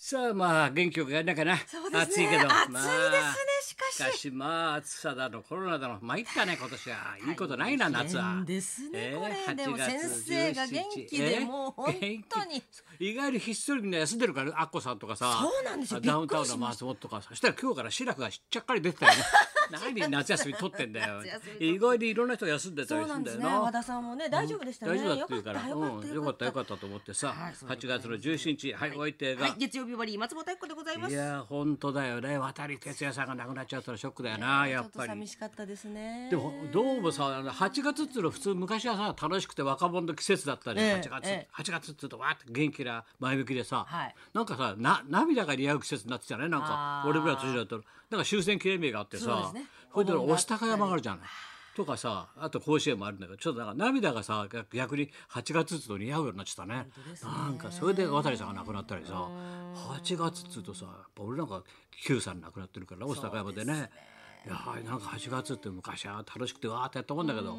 さあまあ元気よくやんなきゃな、そうですね。暑いけど。暑いですねまあし。かししかしまあ暑さだのコロナだの参ったね今年は。い。いことないな夏は。変ですねえーこれ。でも8月先生が元気で17もう本当に。意外にひっそりみんな休んでるからアッコさんとかさそうなんですよ。ダウンタウンの松本とかさそしたら今日から志らくがしっちゃっかり出てたよね何夏休み取ってんだよ。意外にいろんな人が休んでたりするんだよな。和田さんもね大丈夫でしたね、大丈夫だって言うから。よかったうん。よかったよかったと思ってさ、はいそういうこと8月の17日はい、お相手が、はい月曜日終わり松本明子でございます。いや本当だよ。ね渡哲也さんが亡くなっちゃったらショックだよな、やっぱり。寂しかったですね。でもどうもさあの8月っつうの普通昔はさ楽しくて若者の季節だったり、ええ8月、ええ。8月っつうとわーって元気な前向きでさ、はい。なんかさな涙が似合う季節になってきたねなんか。俺ぐらいの年だとなんか終戦記念日があってさね。それで御巣鷹山があるじゃない。とかさあと甲子園もあるんだけどちょっとなんか涙がさ逆逆に8月っつうと似合うようになっちゃったね。なんかそれで渡さんが亡くなったりさ。8月っつうとさやっぱ俺なんか9歳亡くなってるから御巣鷹山でね。いやなんか8月って昔は楽しくてわーってやったもんだけど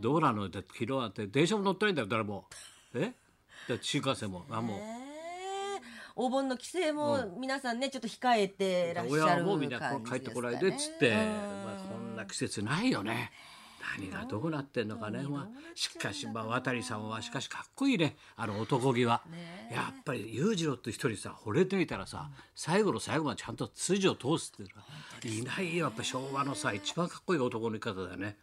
どうなの？って昨日なんて電車も乗ってないんだよ誰も。え？新幹線も。あもう。お盆の帰省も皆さんねちょっと控えてらっしゃるもうみんなこう帰ってこないでっつって、うん。まあ、こんな季節ないよね。何がどうなってんのかね、まあ、しかしまあ渡さんはしかしかっこいいね。あの男気は、やっぱり裕次郎って一人さ惚れてみたらさ、最後の最後までちゃんと筋を通すっていうのはいないよ。やっぱ昭和のさ一番かっこいい男の生き方だよね。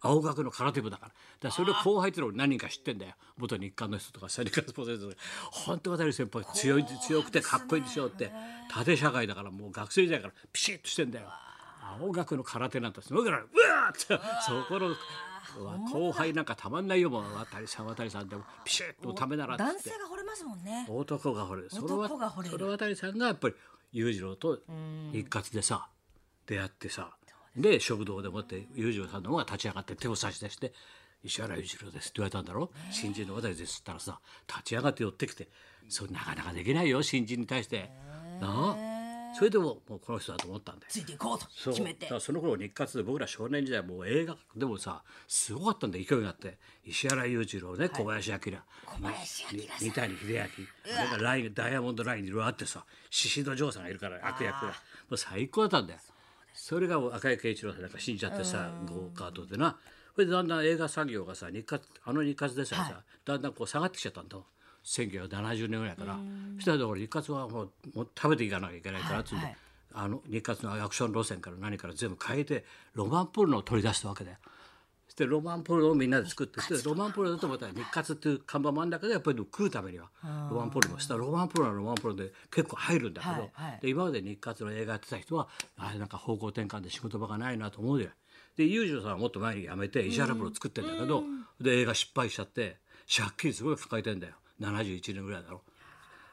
青学の空手部だから。だからそれを後輩っていうのを何人か知ってんだよ。元日韓の人とかさ日韓スポーツの人。とか本当渡先輩強い強くてかっこいいでしょって。縦社会だからもう学生時代からピシッとしてんだよ。青学の空手なんてすごいからうわーってそこの後輩なんかたまんないよもう渡さん渡さんでもピシッとためならって。男性が惚れますもんね。男が惚れるそれは男が惚れる。それ渡さんがやっぱり裕次郎と一括でさ出会ってさで食堂でもって裕次郎さんの方が立ち上がって手を差し出して「石原裕次郎です」って言われたんだろ「新人の渡です」ったらさ立ち上がって寄ってきてそれなかなかできないよ新人に対して。なあ？それでももうこの人だと思ったんだよ。ついていこうと決めて。その頃日活で僕ら少年時代もう映画でもさすごかったんだ勢いがあって。石原裕次郎ね小林明、小林明三谷秀明。あれがラインダイヤモンドラインにいろいろあってさ宍戸城さんがいるから悪役が。もう最高だったんだよそれが赤井圭一郎さんなんか死んじゃってさゴーカートでな。それでだんだん映画産業がさ日活あの日活でさ、さだんだんこう下がってきちゃったんだ1970年ぐらいから。そしたらだから日活はもうもう食べていかなきゃいけないからっつうんで、はい。あの日活のアクション路線から何から全部変えてロマンポルノを取り出したわけだよ。ロマンポルノをみんなで作ってでロマンポルノだとまた日活っていう看板もあるんだけどやっぱり食うためにはロマンポルノしたらロマンポルノはロマンポルノで結構入るんだけど、はいはいで今まで日活の映画やってた人はあれなんか方向転換で仕事場がないなと思うよ。で裕次郎さんはもっと前に辞めて石原プロ作ってんだけど、で映画失敗しちゃって借金すごい抱えてんだよ71年ぐらいだろ。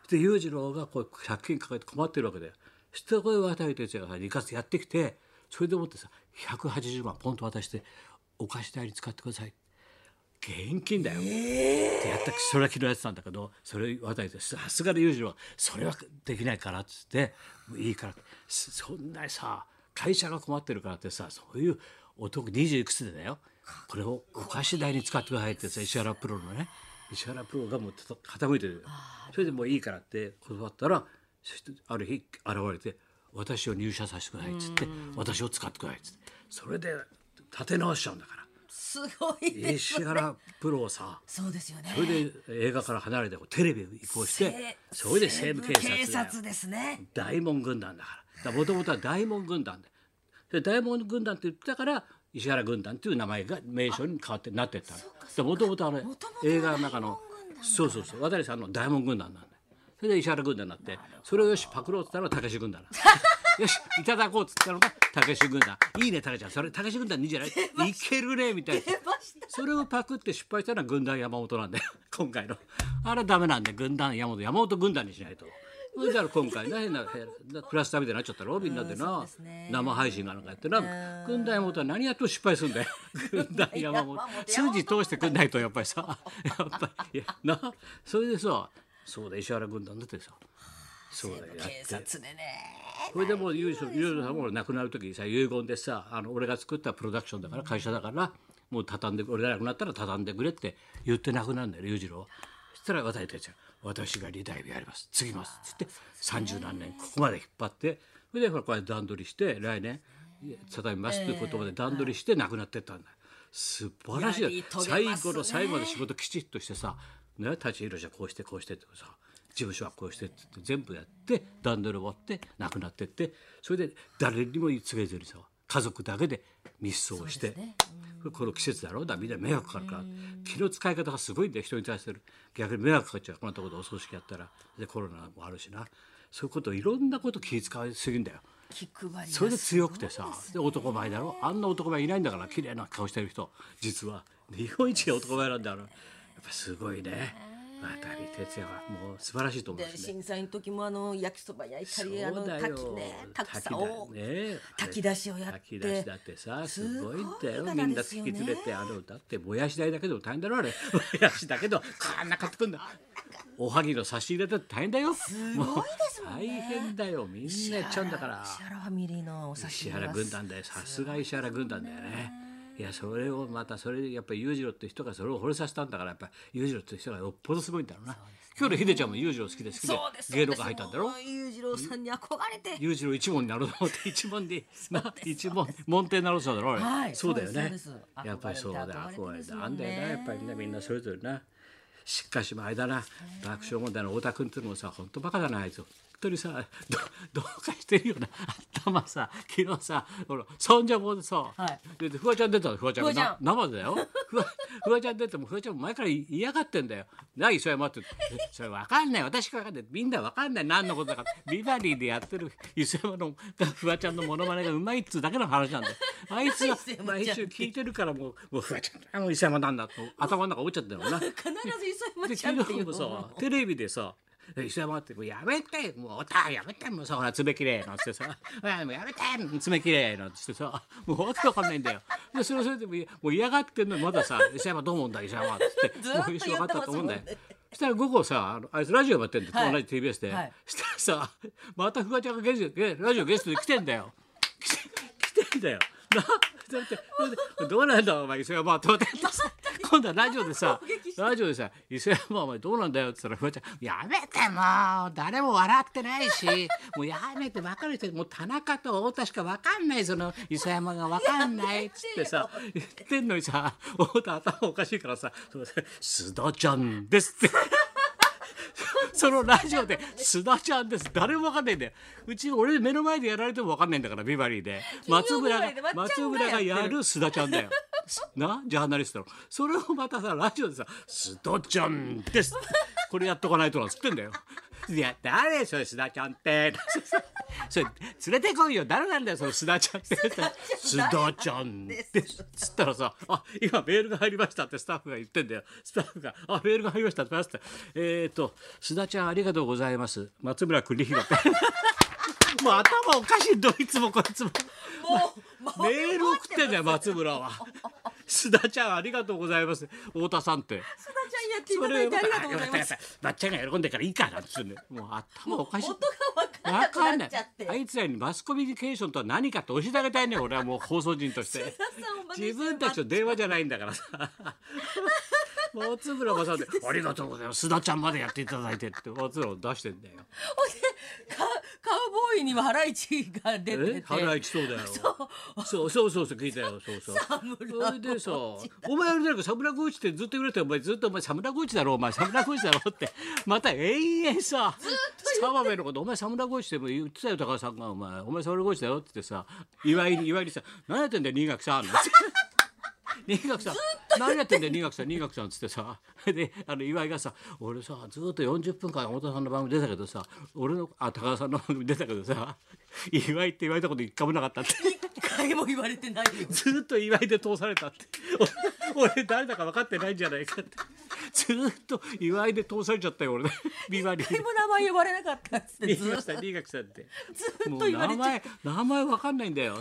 で裕次郎がこう借金抱えて困ってるわけだよ。そしてこれ渡哲也がさ離活やってきてそれでもってさ180万ポンと渡してお菓子代に使ってください。現金だよ。ってやったそれは昨日やってたんだけどそれ渡哲也さすがで裕次郎はそれはできないからっつっていいからそそんなさ会社が困ってるからってさそういう男20いくつでだよ。これをお菓子代に使ってくださいってさ石原プロのね石原プロがもうた傾いてる。よそれでもういいからって断ったらそしてある日現れて「私を入社させてください」っつって「私を使ってください」っつって。それで立て直しちゃうんだから。すごいです石原プロをさそうですよね。それで映画から離れてこうテレビに移行してそれで西部警察警察ですね。大門軍団だから。もともとは大門軍団で。で大門軍団って言ったから石原軍団っていう名前が名称に変わってなってったの。もともとあの映画の中のそうそうそう。渡さんの大門軍団なんだ。よそれで石原軍団になってそれをよしパクろうって言ったのが武志軍団 よしいただこうっつったのが武志軍団。いいね武ちゃん。それ武志軍団いいんじゃない？いけるねみたいな。それをパクって失敗したのは軍団山本なんだよ。今回の。あれはダメなんで軍団山本。山本軍団にしないと。それから今回な変な変なクラスターみたいになっちゃったろ？みんなでな。ね。生配信がなんかやってな。軍団山本は何やっても失敗するんだよ。軍団山本。数字通してくんないとやっぱりさ。やっぱり。いやな。それでさそうだ石原軍団だってさ。そうだよやっ警て察でねそれでもう優勝優勝さんも亡くなる時にさ遺言でさあの俺が作ったプロダクションだから会社だからもう畳んで俺が亡くなったら畳んでくれって言って亡くなるんだよ裕次郎。そしたら渡哲也私がリダイブやります。継ぎます」っつって三十何年ここまで引っ張ってそれでこうやって段取りして来年畳みますっていうことまで段取りして亡くなってったんだよ。素晴らしいよ。やり遂げ最後の最後まで仕事きちっとしてさ、ね、立ち色じゃこうしてこうしてってさ事務所はこうしてって全部やって段取り終わって亡くなってってそれで誰にも告げずにさ家族だけで密葬して、ね。この季節だろうだみんな迷惑かかるから気の使い方がすごいんだよ人に対する。逆に迷惑かかっちゃうこんなところでお葬式やったら。でコロナもあるしな。そういうこといろんなこと気遣いすぎんだよ。それで強くてさで男前だろあんな男前いないんだから綺麗な顔してる人実は。日本一が男前なんだから。やっぱすごいね渡哲也はもう素晴らしいと思いでますね。震災の時もあの焼きそば焼いたりあの炊きねたくさん炊きだおね炊き出しをやって炊き出しだってさすごいんだよすごい方みんなですよね。引き連れてあのだってもやし代だけでも大変だろあれ。もやしだけどこんな買ってくんだ。おはぎの差し入れだって大変だよ。すごいですもんね。大変だよ。みんなやっちゃうんだから。石原ファミリーの石原軍団だよ。さすが石原軍団だよねいやそれをまたそれでやっぱり裕次郎って人がそれを惚れさせたんだからやっぱり裕次郎って人がよっぽどすごいんだろうな。今日の秀ちゃんも裕次郎好きで好きで芸能界入ったんだろ？裕次郎さんに憧れて。裕次郎一門になろうと思って一門にな 一門門弟になろうとしたんだろあれ、はい。そうだよね。やっぱりそうだ。憧れて憧れ憧れて。ですもんだよなやっぱりねみんなそれぞれな。しかしもあれだな爆笑問題の太田君っていうのもさ本当バカだなあいつ本当にさどどうかしてるよな。頭さ昨日さほらそんじゃもうでさ、はい。ででフワちゃん出たのフワちゃんが。生でだよ。フワフワちゃん出てもフワちゃんも前から嫌がってんだよ。何それ待って。それ分かんない。私が分かんない。みんな分かんない。何のことだか。ビバリーでやってる磯山のフワちゃんのモノマネがうまいっつうだけの話なんだよ。あいつが毎週聞いてるからもうもうフワちゃんあの磯山なんだと頭の中落ちちゃってるもんな。必ず磯山でちゃんっていうもさテレビでさ 磯山ってもうやめてもうおたやめてもうさほら爪きれ いなんつってさもうやめて爪きれいなんつってさ。もうわけわかんないんだよ。でそれはそれでもいもう嫌がってんのにまださ磯山どう思うんだ磯山っつって。もうよし分かったと思うんだよ。そしたら午後さあのあいつラジオやってんだよ、はい。同じ TBS で、はい。そしたらさまたフワちゃんがゲスラジオゲストで来てんだよ。来て来てんだよ。などうなんだお前磯山って。さ今度はラジオでさラジオでさ「磯山お前どうなんだよ」って言ったらフワちゃん「やめてもう誰も笑ってないし もうやめて分かる人もう田中と太田しか分かんないその磯山が分かんない」っつってさ 言ってんのにさ太田頭おかしいからさ「そう須田ちゃんです」って。そのラジオで「須田ちゃんです」誰も分かんないんだよ。うち俺目の前でやられても分かんないんだからビバリーで。松村が松村がやる須田ちゃんだよ。な？ジャーナリストの。それをまたさラジオでさ「須田ちゃんです」これやっとかないとなんつってんだよ。いや誰それ須田ちゃんってそれ連れてこいよ。誰なんだよその須田ちゃんって。須田ちゃんってつったらさ「あ今メールが入りました」ってスタッフが言ってんだよ。スタッフが「あメールが入りました」って言って。えっ、と「須田ちゃんありがとうございます。松村邦弘」って。もう頭おかしい。どいつもこいつも。メール送ってんだよ松村は。須田ちゃんありがとうございます。太田さんって。須田ちゃんやっていただいてありがとうございます。ばっちゃんが喜んでからいいかなんつうんだよもう頭おかしい。音がわ分かんない。あいつらにマスコミュニケーションとは何かって教えてあげたいね。俺はもう放送人として。自分たちの電話じゃないんだからさ。松村正でありがとうございます。須田ちゃんまでやっていただいてって松村を出してんだよ。ほんでカカウボーイにはハライチが出てえ？て腹一そうだよ。そう。そうそうそう聞いたよ。そうそう。それでさお前あれだけどサムラゴイチってずっと言われてお前ずっとお前サムラゴイチだろ？お前サムラゴイチだろ？って。また延々さ澤部のことお前サムラゴイチっても言ってたよ高橋さんが。お前お前サムラゴイチだよって言ってさ岩井に岩井にさ何やってんだよ新垣さん。新垣さん何やってんだよ新垣さん新垣さんっつってさ。であの岩井がさ俺さずっと40分間太田さんの番組出たけどさ俺のあ高田さんの番組出たけどさ岩井って言われたこと一回もなかったって。一回も言われてないよ。ずっと岩井で通されたって。お俺誰だか分かってないんじゃないかって。ずっと岩井で通されちゃったよ俺。ねビバリーも名前呼ばれなかったっつって言いずっと。ました新垣さんって。ずっと言われちゃ名前名前わかんないんだよ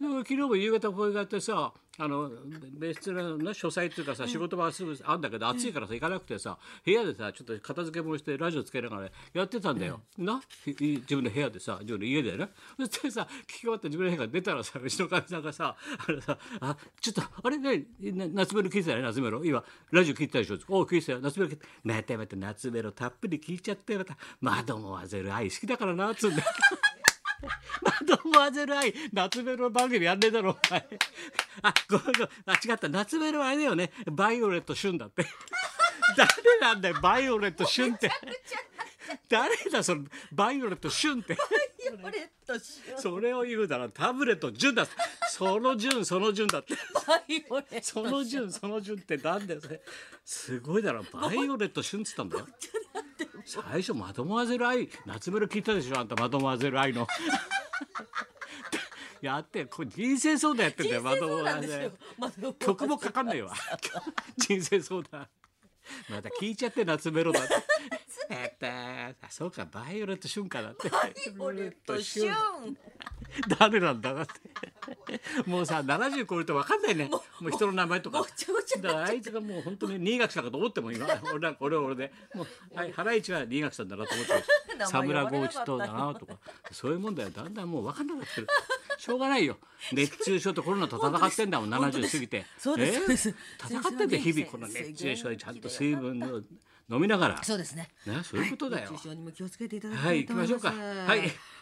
昨日も夕方こうやってさあの別の、ね、書斎っていうかさ仕事場がすぐあんだけど、暑いからさ行かなくてさ部屋でさちょっと片付けもしてラジオつけながらやってたんだよ、な？ひ自分の部屋でさ自分の家でねそしてさ聞き終わって自分の部屋から出たらさうちのかみさんがさあれさあちょっとあれねな夏メロ聞いてたよね？夏メロ？今ラジオ聞いてたでしょ？お聞いてたよ。夏メロ聞いてまたまた夏メロたっぷり聞いちゃってまた窓もわぜる愛好きだからなっつうんだよ窓もわぜる愛夏メロの番組やんねえだろお前。あごめんごめん。あ違った。夏メロはあれだよね。バイオレット旬だって。誰なんだよバイオレット旬って。誰だそのバイオレット旬って。バイオレットしようそれを言うならタブレット順だその順その順だって。バイオレットその順その順ってなんだよそれ。すごいだろ。バイオレット旬っつったんだよ最初マドモアゼル愛夏メロ聞いたでしょあんたマドモアゼル愛の。やってこれ人生相談やってんだよマドそうモアゼルなんですよ。まだ曲もかかんないわ人生相談。また聞いちゃって夏メロだってやったあそうかバイオレット瞬間だって。バイオレット旬誰なんだなって。もうさ70超えると分かんないね。もう人の名前とか。だからあいつがもう本当に新垣さんかと思っても今俺なんか俺は俺。でもう、はい、ハライチは新垣さんだなと思ってる名前沢村呼ばれなかった豪一とだなとか。そういうもんだよ。だんだんもう分かんなくなってる。しょうがないよ。熱中症とコロナと戦ってんだもん。本当です70過ぎて。そうですえそうです。戦ってんだよ日々。この熱中症にちゃんと水分を飲みながら。そうですね。ねそういうことだよ。熱中症にも気をつけていただきはいたいと思います。行きましょうか。はい。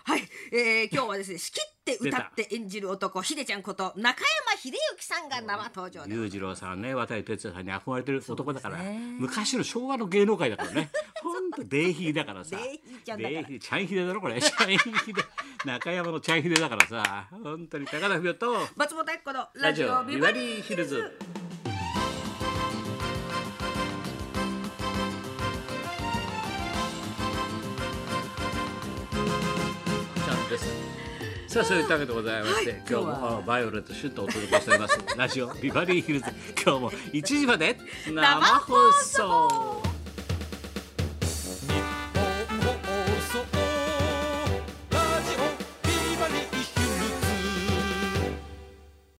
はい、えー、今日はですね、仕切って歌って演じる男、ひでちゃんこと中山秀幸さんが生登場で。裕次郎さんね渡哲也さんに憧れてる男だから、ね。昔の昭和の芸能界だからね。本当デイヒーだからさ。デイヒーちゃんだから。デイヒーちゃんひでだろこれ。ちゃんひで中山のちゃんひでだからさ。本当に高田文夫と。松本明子のラジオビバリーヒルズです。さあそういうわけでございまして、はい今日もバイオレットシュッとお届けしております。ラジオビバリーヒルズ。今日も1時まで生生放送